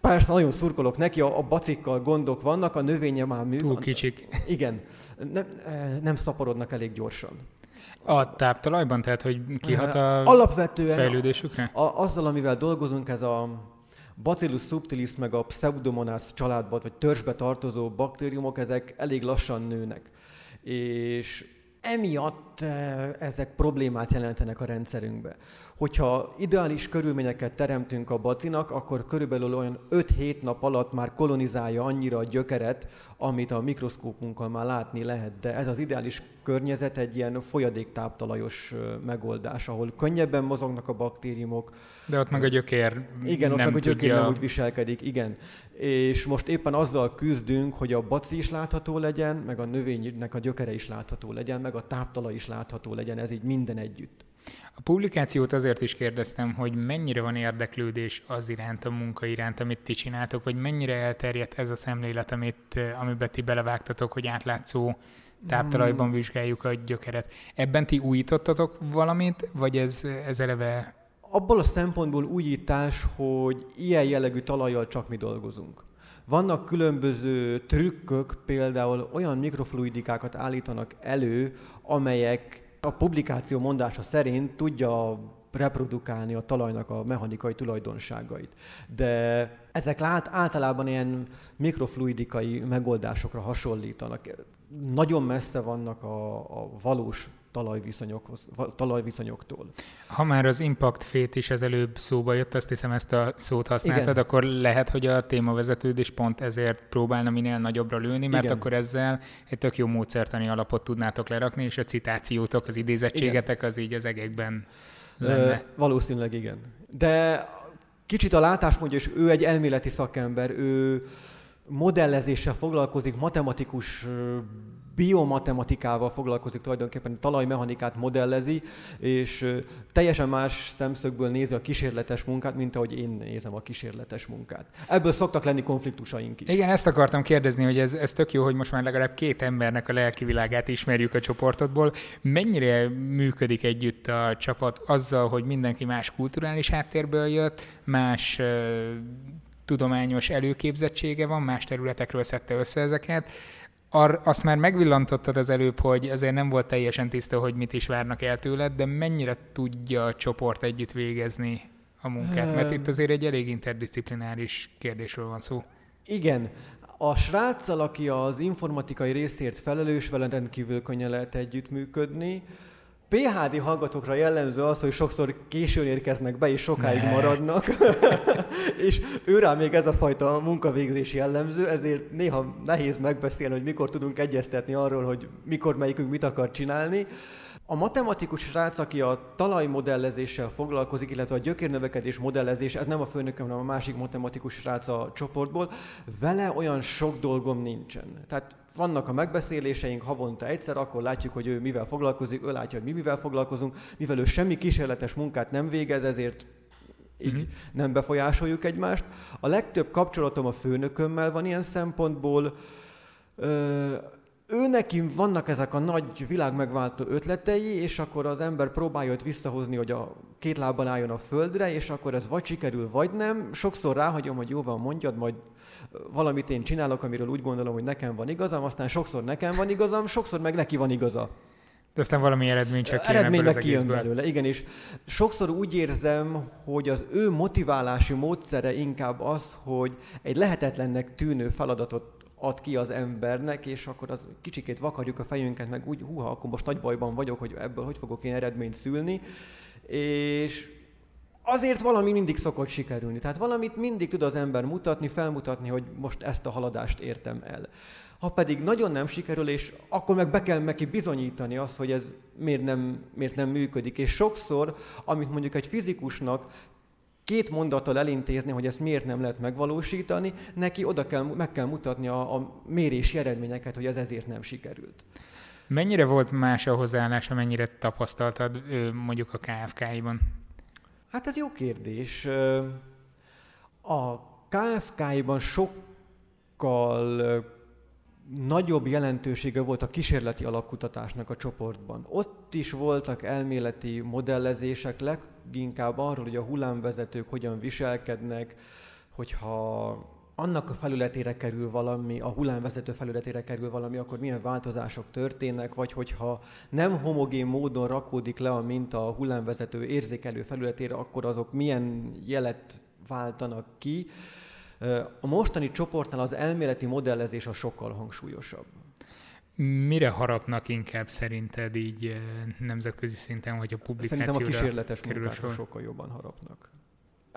Persze, nagyon szurkolok neki, a, a bacikkal gondok vannak, a növénye már mű. Túl kicsik. Igen, nem, nem szaporodnak elég gyorsan. A táptalajban, tehát hogy kihat a Alapvetően fejlődésükre? A, azzal, amivel dolgozunk, ez a Bacillus subtilis meg a Pseudomonas családba, vagy törzsbe tartozó baktériumok, ezek elég lassan nőnek. És emiatt ezek problémát jelentenek a rendszerünkbe. Hogyha ideális körülményeket teremtünk a bacinak, akkor körülbelül olyan 5-7 nap alatt már kolonizálja annyira a gyökeret, amit a mikroszkópunkkal már látni lehet. De ez az ideális környezet egy ilyen folyadéktáptalajos megoldás, ahol könnyebben mozognak a baktériumok. De ott meg a gyökér Igen, nem ott meg a gyökér tudja... nem úgy viselkedik, igen. És most éppen azzal küzdünk, hogy a baci is látható legyen, meg a növénynek a gyökere is látható legyen, meg a táptalaj is látható legyen, ez így minden együtt. A publikációt azért is kérdeztem, hogy mennyire van érdeklődés az iránt, a munka iránt, amit ti csináltok, vagy mennyire elterjedt ez a szemlélet, amit, amiben ti belevágtatok, hogy átlátszó táptalajban hmm. vizsgáljuk a gyökeret. Ebben ti újítottatok valamit, vagy ez, ez eleve... Abból a szempontból újítás, hogy ilyen jellegű talajjal csak mi dolgozunk. Vannak különböző trükkök, például olyan mikrofluidikákat állítanak elő, amelyek a publikáció mondása szerint tudja reprodukálni a talajnak a mechanikai tulajdonságait. De ezek lát, általában ilyen mikrofluidikai megoldásokra hasonlítanak. Nagyon messze vannak a, a valós talajviszonyokhoz, talajviszonyoktól. Ha már az impact fét is ezelőbb szóba jött, azt hiszem ezt a szót használtad, Igen. akkor lehet, hogy a témavezetőd is pont ezért próbálna minél nagyobbra lőni, mert Igen. akkor ezzel egy tök jó módszertani alapot tudnátok lerakni, és a citációtok, az idézettségetek Igen. az így az egekben lenne. E, valószínűleg igen. De kicsit a látásmódja, és ő egy elméleti szakember, ő modellezéssel foglalkozik, matematikus biomatematikával foglalkozik tulajdonképpen, talajmechanikát modellezi, és teljesen más szemszögből nézi a kísérletes munkát, mint ahogy én nézem a kísérletes munkát. Ebből szoktak lenni konfliktusaink is. Igen, ezt akartam kérdezni, hogy ez, ez tök jó, hogy most már legalább két embernek a lelki világát ismerjük a csoportodból. Mennyire működik együtt a csapat azzal, hogy mindenki más kulturális háttérből jött, más tudományos előképzettsége van, más területekről szedte össze ezeket, Ar, azt már megvillantottad az előbb, hogy azért nem volt teljesen tiszta, hogy mit is várnak el tőled, de mennyire tudja a csoport együtt végezni a munkát? Mert itt azért egy elég interdisziplináris kérdésről van szó. Igen. A sráccal, aki az informatikai részért felelős, vele rendkívül könnyen lehet együttműködni. PHD hallgatókra jellemző az, hogy sokszor későn érkeznek be, és sokáig ne. maradnak, és őrá még ez a fajta munkavégzés jellemző, ezért néha nehéz megbeszélni, hogy mikor tudunk egyeztetni arról, hogy mikor melyikünk mit akar csinálni. A matematikus srác, aki a talajmodellezéssel foglalkozik, illetve a gyökérnövekedés modellezés, ez nem a főnököm, hanem a másik matematikus srác a csoportból, vele olyan sok dolgom nincsen. Tehát vannak a megbeszéléseink havonta egyszer, akkor látjuk, hogy ő mivel foglalkozik, ő látja, hogy mi mivel foglalkozunk, mivel ő semmi kísérletes munkát nem végez, ezért így uh-huh. nem befolyásoljuk egymást. A legtöbb kapcsolatom a főnökömmel van ilyen szempontból. Ö, ő neki vannak ezek a nagy világmegváltó ötletei, és akkor az ember próbálja őt visszahozni, hogy a két lábban álljon a földre, és akkor ez vagy sikerül, vagy nem. Sokszor ráhagyom, hogy jó van, mondjad, majd valamit én csinálok, amiről úgy gondolom, hogy nekem van igazam, aztán sokszor nekem van igazam, sokszor meg neki van igaza. De aztán valami eredmény csak kijön Eredmény meg kijön belőle, igen, és sokszor úgy érzem, hogy az ő motiválási módszere inkább az, hogy egy lehetetlennek tűnő feladatot ad ki az embernek, és akkor az kicsikét vakarjuk a fejünket, meg úgy, húha, akkor most nagy bajban vagyok, hogy ebből hogy fogok én eredményt szülni, és azért valami mindig szokott sikerülni. Tehát valamit mindig tud az ember mutatni, felmutatni, hogy most ezt a haladást értem el. Ha pedig nagyon nem sikerül, és akkor meg be kell neki bizonyítani azt, hogy ez miért nem, miért nem működik. És sokszor, amit mondjuk egy fizikusnak két mondattal elintézni, hogy ezt miért nem lehet megvalósítani, neki oda kell, meg kell mutatni a, a mérési eredményeket, hogy ez ezért nem sikerült. Mennyire volt más a hozzáállása, mennyire tapasztaltad mondjuk a KFK-iban? Hát ez jó kérdés. A KFK-iban sokkal nagyobb jelentősége volt a kísérleti alapkutatásnak a csoportban. Ott is voltak elméleti modellezések, leginkább arról, hogy a hullámvezetők hogyan viselkednek, hogyha annak a felületére kerül valami, a hullámvezető felületére kerül valami, akkor milyen változások történnek, vagy hogyha nem homogén módon rakódik le a minta a hullámvezető érzékelő felületére, akkor azok milyen jelet váltanak ki. A mostani csoportnál az elméleti modellezés a sokkal hangsúlyosabb. Mire harapnak inkább szerinted így nemzetközi szinten, hogy a publikációra Szerintem a kísérletes munkákra sokkal jobban harapnak.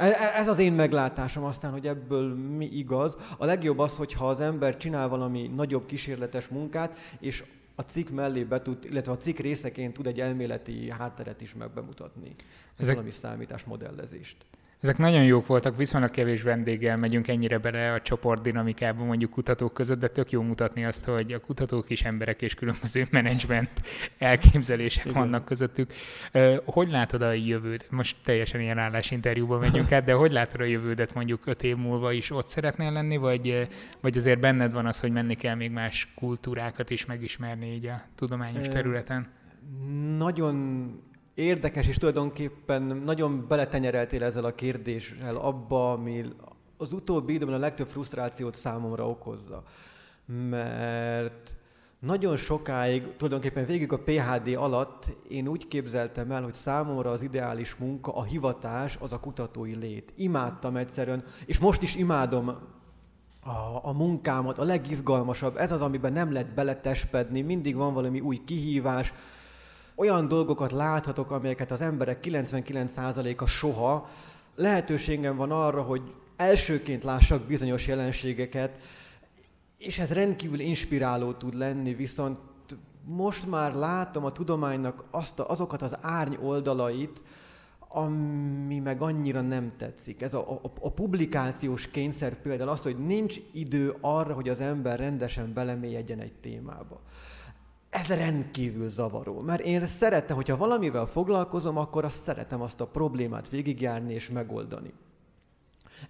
E, e, ez az én meglátásom aztán, hogy ebből mi igaz. A legjobb az, hogyha az ember csinál valami nagyobb kísérletes munkát, és a cikk mellé be tud, illetve a cikk részeként tud egy elméleti hátteret is megbemutatni. Ezek... Valami számítás modellezést. Ezek nagyon jók voltak, viszonylag kevés vendéggel megyünk ennyire bele a csoport dinamikába mondjuk kutatók között, de tök jó mutatni azt, hogy a kutatók is emberek és különböző menedzsment elképzelések Igen. vannak közöttük. Hogy látod a jövőt? Most teljesen ilyen állásinterjúban megyünk át, de hogy látod a jövődet mondjuk öt év múlva is ott szeretnél lenni, vagy, vagy azért benned van az, hogy menni kell még más kultúrákat is megismerni így a tudományos területen? Nagyon érdekes, és tulajdonképpen nagyon beletenyereltél ezzel a kérdéssel abba, ami az utóbbi időben a legtöbb frusztrációt számomra okozza. Mert nagyon sokáig, tulajdonképpen végig a PHD alatt én úgy képzeltem el, hogy számomra az ideális munka, a hivatás, az a kutatói lét. Imádtam egyszerűen, és most is imádom a, a munkámat, a legizgalmasabb, ez az, amiben nem lehet beletespedni, mindig van valami új kihívás, olyan dolgokat láthatok, amelyeket az emberek 99%-a soha. Lehetőségem van arra, hogy elsőként lássak bizonyos jelenségeket, és ez rendkívül inspiráló tud lenni, viszont most már látom a tudománynak azt a, azokat az árny oldalait, ami meg annyira nem tetszik. Ez a, a, a publikációs kényszer például az, hogy nincs idő arra, hogy az ember rendesen belemélyedjen egy témába. Ez rendkívül zavaró, mert én szeretem, hogyha valamivel foglalkozom, akkor azt szeretem azt a problémát végigjárni és megoldani.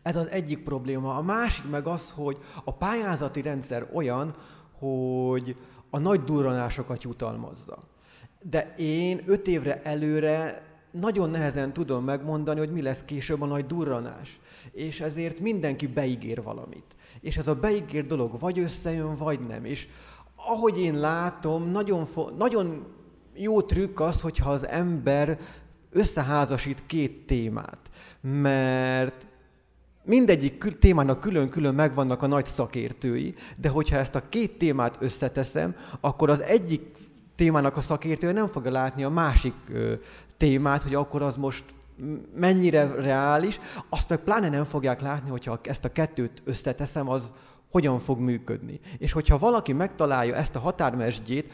Ez az egyik probléma. A másik meg az, hogy a pályázati rendszer olyan, hogy a nagy durranásokat jutalmazza. De én öt évre előre nagyon nehezen tudom megmondani, hogy mi lesz később a nagy durranás. És ezért mindenki beígér valamit. És ez a beígér dolog vagy összejön, vagy nem. És ahogy én látom, nagyon, nagyon jó trükk az, hogyha az ember összeházasít két témát. Mert mindegyik témának külön-külön megvannak a nagy szakértői, de hogyha ezt a két témát összeteszem, akkor az egyik témának a szakértője nem fogja látni a másik témát, hogy akkor az most mennyire reális, azt meg pláne nem fogják látni, hogyha ezt a kettőt összeteszem, az hogyan fog működni. És hogyha valaki megtalálja ezt a határmesdjét,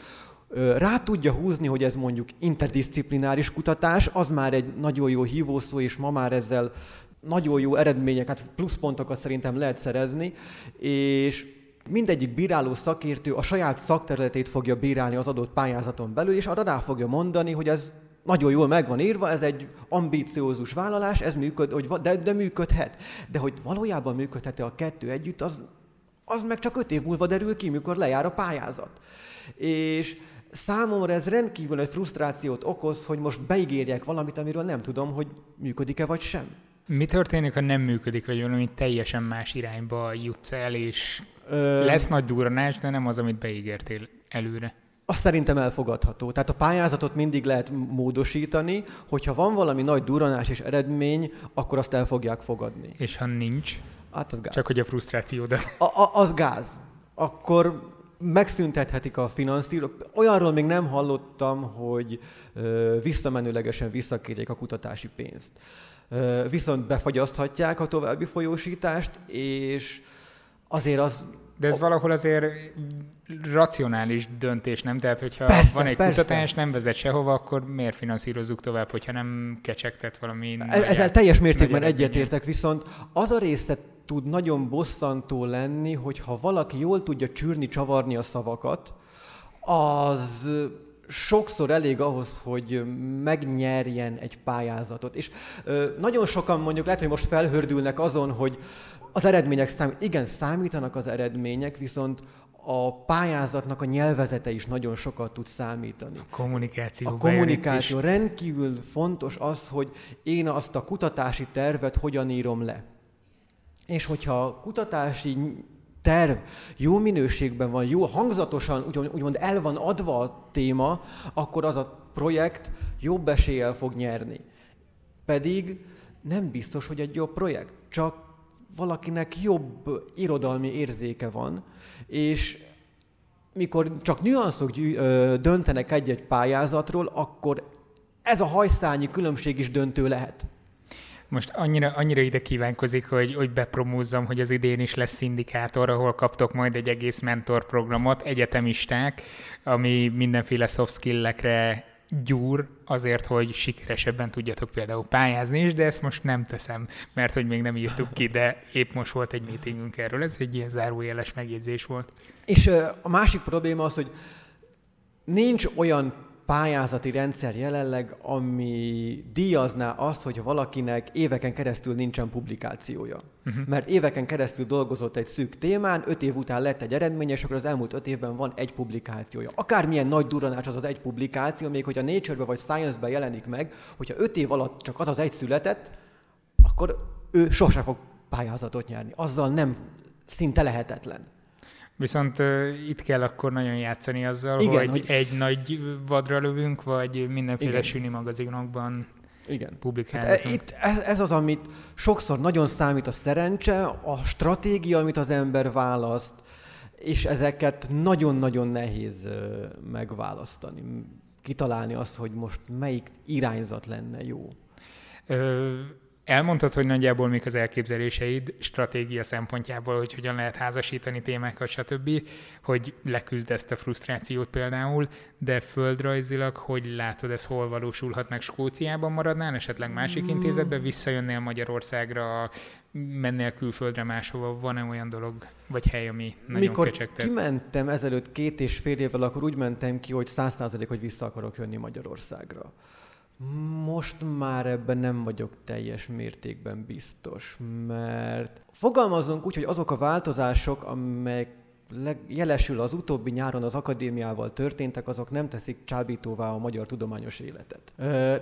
rá tudja húzni, hogy ez mondjuk interdisziplináris kutatás, az már egy nagyon jó hívószó, és ma már ezzel nagyon jó eredményeket, pluszpontokat szerintem lehet szerezni, és mindegyik bíráló szakértő a saját szakterületét fogja bírálni az adott pályázaton belül, és arra rá fogja mondani, hogy ez nagyon jól meg van írva, ez egy ambíciózus vállalás, ez működ, hogy de, de működhet. De hogy valójában működhet-e a kettő együtt, az, az meg csak öt év múlva derül ki, mikor lejár a pályázat. És számomra ez rendkívül egy frusztrációt okoz, hogy most beígérjek valamit, amiről nem tudom, hogy működik-e vagy sem. Mi történik, ha nem működik, vagy valami teljesen más irányba jutsz el, és Ö... lesz nagy durranás, de nem az, amit beígértél előre? Azt szerintem elfogadható. Tehát a pályázatot mindig lehet módosítani, hogyha van valami nagy duranás és eredmény, akkor azt el fogják fogadni. És ha nincs? Hát az gáz. Csak hogy a frusztrációdat. A, a, az gáz. Akkor megszüntethetik a finanszírozást. Olyanról még nem hallottam, hogy ö, visszamenőlegesen visszakérjék a kutatási pénzt. Ö, viszont befagyaszthatják a további folyósítást, és azért az de ez valahol azért racionális döntés, nem? Tehát, hogyha persze, van egy persze. kutatás, nem vezet sehova, akkor miért finanszírozzuk tovább, hogyha nem kecsegtet valami... E- ezzel teljes mértékben egyetértek, viszont az a része tud nagyon bosszantó lenni, hogyha valaki jól tudja csűrni, csavarni a szavakat, az sokszor elég ahhoz, hogy megnyerjen egy pályázatot. És ö, nagyon sokan mondjuk lehet, hogy most felhördülnek azon, hogy az eredmények számít. Igen, számítanak az eredmények, viszont a pályázatnak a nyelvezete is nagyon sokat tud számítani. A kommunikáció. A kommunikáció. Rendkívül fontos az, hogy én azt a kutatási tervet hogyan írom le. És hogyha a kutatási terv jó minőségben van, jó hangzatosan, úgymond el van adva a téma, akkor az a projekt jobb eséllyel fog nyerni. Pedig nem biztos, hogy egy jobb projekt. Csak valakinek jobb irodalmi érzéke van, és mikor csak nüanszok döntenek egy-egy pályázatról, akkor ez a hajszányi különbség is döntő lehet. Most annyira, annyira ide kívánkozik, hogy, hogy bepromózzam, hogy az idén is lesz szindikátor, ahol kaptok majd egy egész mentorprogramot, egyetemisták, ami mindenféle soft skill-ekre gyúr azért, hogy sikeresebben tudjatok például pályázni is, de ezt most nem teszem, mert hogy még nem írtuk ki, de épp most volt egy meetingünk erről, ez egy ilyen zárójeles megjegyzés volt. És a másik probléma az, hogy nincs olyan pályázati rendszer jelenleg, ami díjazná azt, hogy valakinek éveken keresztül nincsen publikációja. Uh-huh. Mert éveken keresztül dolgozott egy szűk témán, öt év után lett egy eredmény, és akkor az elmúlt öt évben van egy publikációja. Akármilyen nagy duranás az az egy publikáció, még hogy a Nature-be vagy science be jelenik meg, hogyha öt év alatt csak az az egy született, akkor ő sose fog pályázatot nyerni. Azzal nem, szinte lehetetlen. Viszont uh, itt kell akkor nagyon játszani azzal, Igen, hogy, hogy egy nagy vadra lövünk, vagy mindenféle Igen. süni magazinokban igen. publikálhatunk. Hát, itt ez, ez az, amit sokszor nagyon számít a szerencse, a stratégia, amit az ember választ, és ezeket nagyon-nagyon nehéz megválasztani, kitalálni azt, hogy most melyik irányzat lenne jó. Ö, Elmondtad, hogy nagyjából mik az elképzeléseid stratégia szempontjából, hogy hogyan lehet házasítani témákat, stb., hogy leküzd ezt a frusztrációt például, de földrajzilag hogy látod, ez hol valósulhat meg? Skóciában maradnál, esetleg másik mm. intézetbe, visszajönnél Magyarországra, mennél külföldre máshova, van-e olyan dolog, vagy hely, ami nagyon Mikor kecsegtet? kimentem ezelőtt két és fél évvel, akkor úgy mentem ki, hogy száz százalék, hogy vissza akarok jönni Magyarországra. Most már ebben nem vagyok teljes mértékben biztos, mert fogalmazunk úgy, hogy azok a változások, amelyek jelesül az utóbbi nyáron az akadémiával történtek, azok nem teszik csábítóvá a magyar tudományos életet.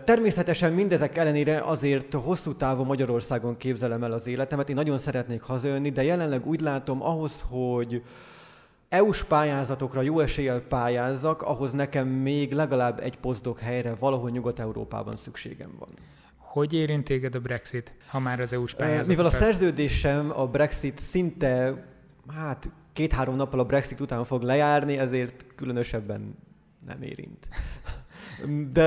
Természetesen mindezek ellenére azért hosszú távon Magyarországon képzelem el az életemet. Én nagyon szeretnék hazajönni, de jelenleg úgy látom ahhoz, hogy EU-s pályázatokra jó eséllyel pályázzak, ahhoz nekem még legalább egy pozdok helyre valahol Nyugat-Európában szükségem van. Hogy érint téged a Brexit, ha már az EU-s pályázat? Mivel a szerződésem a Brexit szinte, hát két-három nappal a Brexit után fog lejárni, ezért különösebben nem érint. De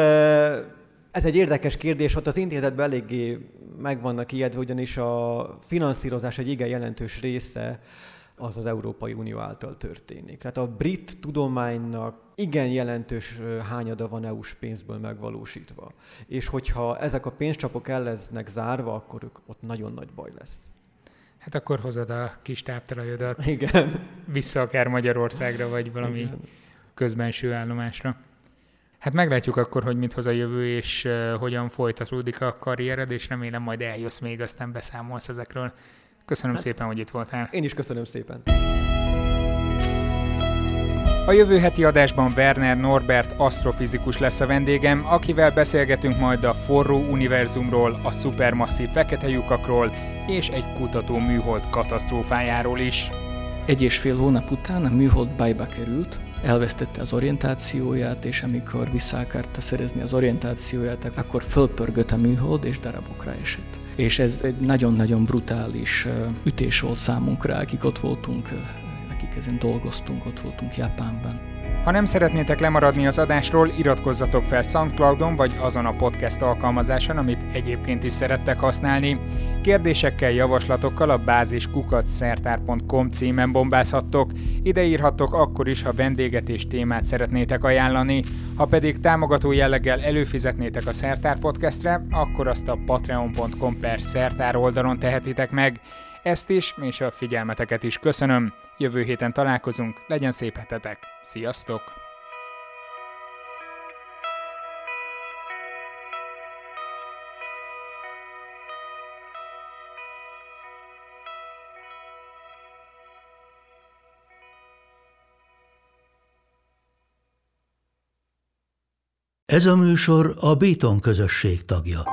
ez egy érdekes kérdés, ott az intézetben eléggé meg vannak ijedve, ugyanis a finanszírozás egy igen jelentős része az az Európai Unió által történik. Tehát a brit tudománynak igen jelentős hányada van EU-s pénzből megvalósítva. És hogyha ezek a pénzcsapok el lesznek zárva, akkor ott nagyon nagy baj lesz. Hát akkor hozod a kis táptalajodat. Igen. Vissza akár Magyarországra, vagy valami Igen. közbenső állomásra. Hát meglátjuk akkor, hogy mit hoz a jövő, és hogyan folytatódik a karriered, és remélem majd eljössz még, aztán beszámolsz ezekről. Köszönöm hát, szépen, hogy itt voltál. Én is köszönöm szépen. A jövő heti adásban Werner Norbert asztrofizikus lesz a vendégem, akivel beszélgetünk majd a forró univerzumról, a szupermasszív fekete lyukakról és egy kutató műhold katasztrófájáról is. Egy és fél hónap után a műhold bajba került, elvesztette az orientációját, és amikor vissza akarta szerezni az orientációját, akkor fölpörgött a műhold, és darabokra esett. És ez egy nagyon-nagyon brutális ütés volt számunkra, akik ott voltunk, akik ezen dolgoztunk, ott voltunk Japánban. Ha nem szeretnétek lemaradni az adásról, iratkozzatok fel SoundCloudon vagy azon a podcast alkalmazáson, amit egyébként is szerettek használni. Kérdésekkel, javaslatokkal a báziskukat.szertár.com címen bombázhattok. Ide írhattok akkor is, ha vendéget és témát szeretnétek ajánlani. Ha pedig támogató jelleggel előfizetnétek a Szertár podcastre, akkor azt a patreon.com per szertár oldalon tehetitek meg. Ezt is, és a figyelmeteket is köszönöm. Jövő héten találkozunk, legyen szép hetetek. Sziasztok! Ez a műsor a Béton közösség tagja.